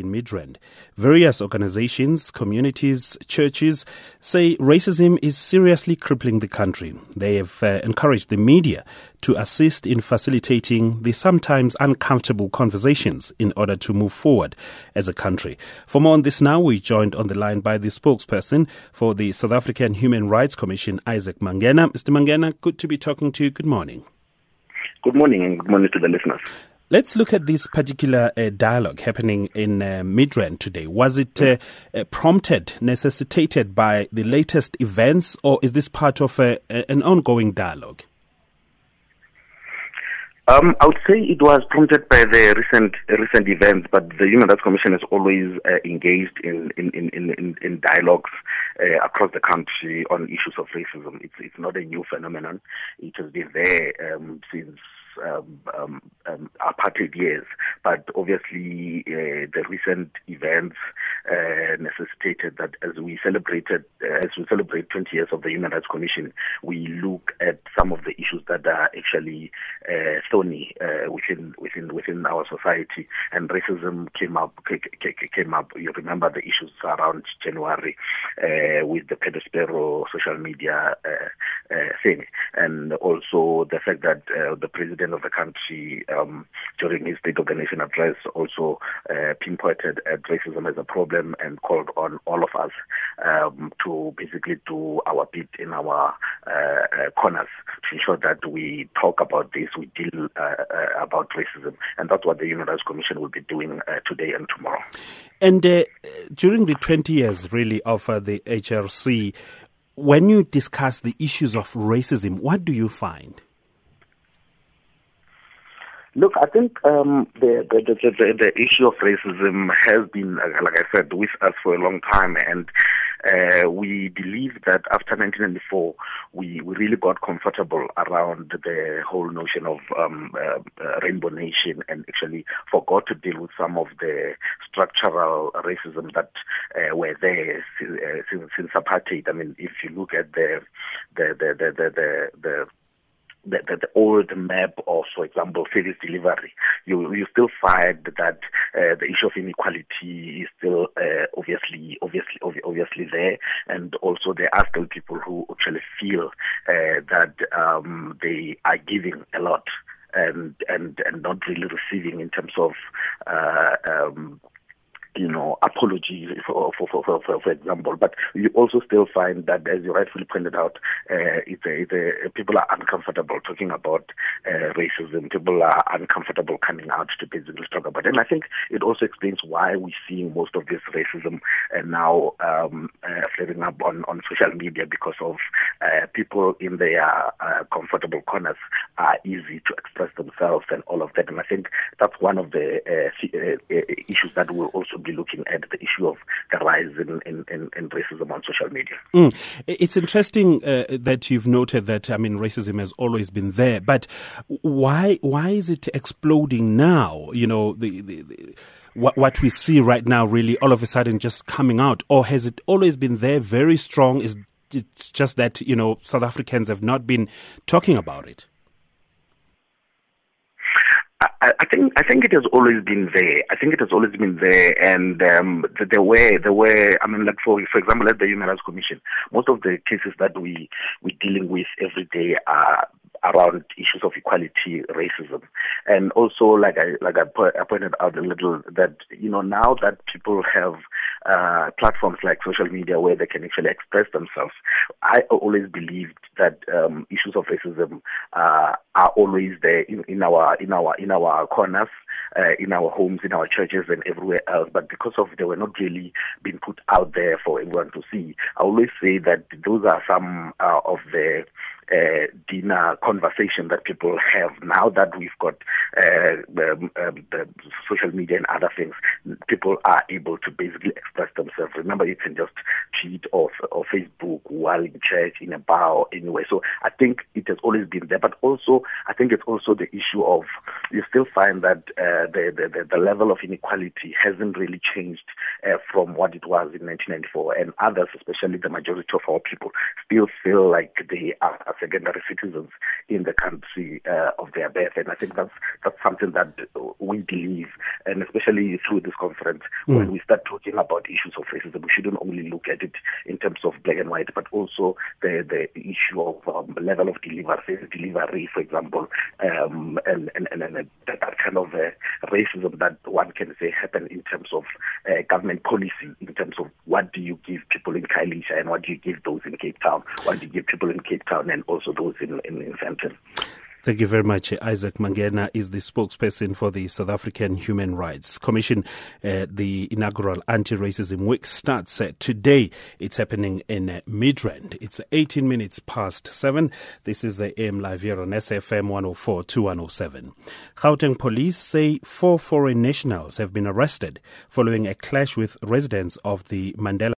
in Midrand. Various organizations, communities, churches say racism is seriously crippling the country. They have uh, encouraged the media to assist in facilitating the sometimes uncomfortable conversations in order to move forward as a country. For more on this now, we're joined on the line by the spokesperson for the South African Human Rights Commission, Isaac Mangena. Mr. Mangena, good to be talking to you. Good morning. Good morning and good morning to the listeners. Let's look at this particular uh, dialogue happening in uh, Midrand today. Was it uh, uh, prompted, necessitated by the latest events, or is this part of a, an ongoing dialogue? Um, I would say it was prompted by the recent recent events, but the Human Rights Commission has always uh, engaged in in, in, in, in dialogues uh, across the country on issues of racism. It's it's not a new phenomenon. It has been there um, since um, um, um, apartheid years, but obviously uh, the recent events uh, necessitated that as we celebrated, uh, as we celebrate 20 years of the Human Rights Commission, we look at some of the issues that are actually uh, thorny uh, within within within our society, and racism came up came up. You remember the issues around January uh, with the Penny Sparrow social media thing, and also the fact that the president president of the country, um, during his State of the Nation address, also uh, pinpointed at racism as a problem and called on all of us um, to basically do our bit in our uh, uh, corners to ensure that we talk about this, we deal uh, uh, about racism, and that's what the Human Rights Commission will be doing uh, today and tomorrow. And during the 20 years, really, of the HRC, when you discuss the issues of racism, what do you find? Look, I think um, the, the, the, the, issue of racism has been, uh, like I said, with us for a long time, and uh, we believe that after 1994, we, we really got comfortable around the whole notion of um, uh, uh, Rainbow Nation and actually forgot to deal with some of the structural racism that uh, were there since, since, since apartheid. I mean, if you look at the the the the the, the, the the, the, old map of, for example, service delivery, you you still find that uh, the issue of inequality is still uh, obviously obviously obviously there, and also there are still people who actually feel uh, that um, they are giving a lot and and and not really receiving in terms of uh, um, you know, apologies for, for, for, for, example. But you also still find that, as you rightfully pointed out, uh, it's a, people are uncomfortable talking about uh, racism. People are uncomfortable coming out to basically talk about it. And I think it also explains why we're seeing most of this racism uh, now um, flaring up on, on social media because of people in their comfortable corners are easy to express themselves and all of that. And I think that's one of the issues that will also looking at the issue of the rise in, in, in, in racism on social media. Mm. It's interesting uh, that you've noted that, I mean, racism has always been there, but why, why is it exploding now? You know, the, the, the what, what we see right now really all of a sudden just coming out, or has it always been there, very strong? Is it's just that you know South Africans have not been talking about it. I, I think I think it has always been there. I think it has always been there, and um, there were there were. I mean, like for for example, at the Human Rights Commission, most of the cases that we we're dealing with every day are around issues of equality, racism, and also like I like I, po- I pointed out a little that you know now that people have uh, platforms like social media where they can actually express themselves, I always believed that um, issues of racism uh, are always there in, in our in our in our corners, uh, in our homes, in our churches, and everywhere else. But because of they were not really being put out there for everyone to see, I always say that those are some uh, of the uh, dinner conversation that people have now that we've got uh, um, um, social media and other things. People are able to basically express themselves. Remember, you can just tweet or, or Facebook while in church, in a bar, or anywhere. So I think it has always been there. But also, I think it's also the issue of you still find that uh, the, the, the level of inequality hasn't really changed uh, from what it was in 1994, and others, especially the majority of our people, still feel like they are secondary citizens in the country uh, of their birth, and I think that's that's something that we believe, and especially through this conference, mm. when we start talking about issues of racism, we shouldn't only look at it in terms of black and white, but also the the issue of um, level of delivery, delivery, for example, um, and, and, and, and that kind of uh, racism that one can say happen in terms of uh, government policy, in terms of what do you give people in Khayelitsha and what do you give those in Cape Town, what do you give people in Cape Town and also those in, in, in. Thank you very much. Isaac Mangena is the spokesperson for the South African Human Rights Commission. Uh, the inaugural Anti-Racism Week starts uh, today. It's happening in uh, Midrand. It's 18 minutes past 7. This is the AM Live here on SAfm 104 to 107. Gauteng police say four foreign nationals have been arrested following a clash with residents of the Mandela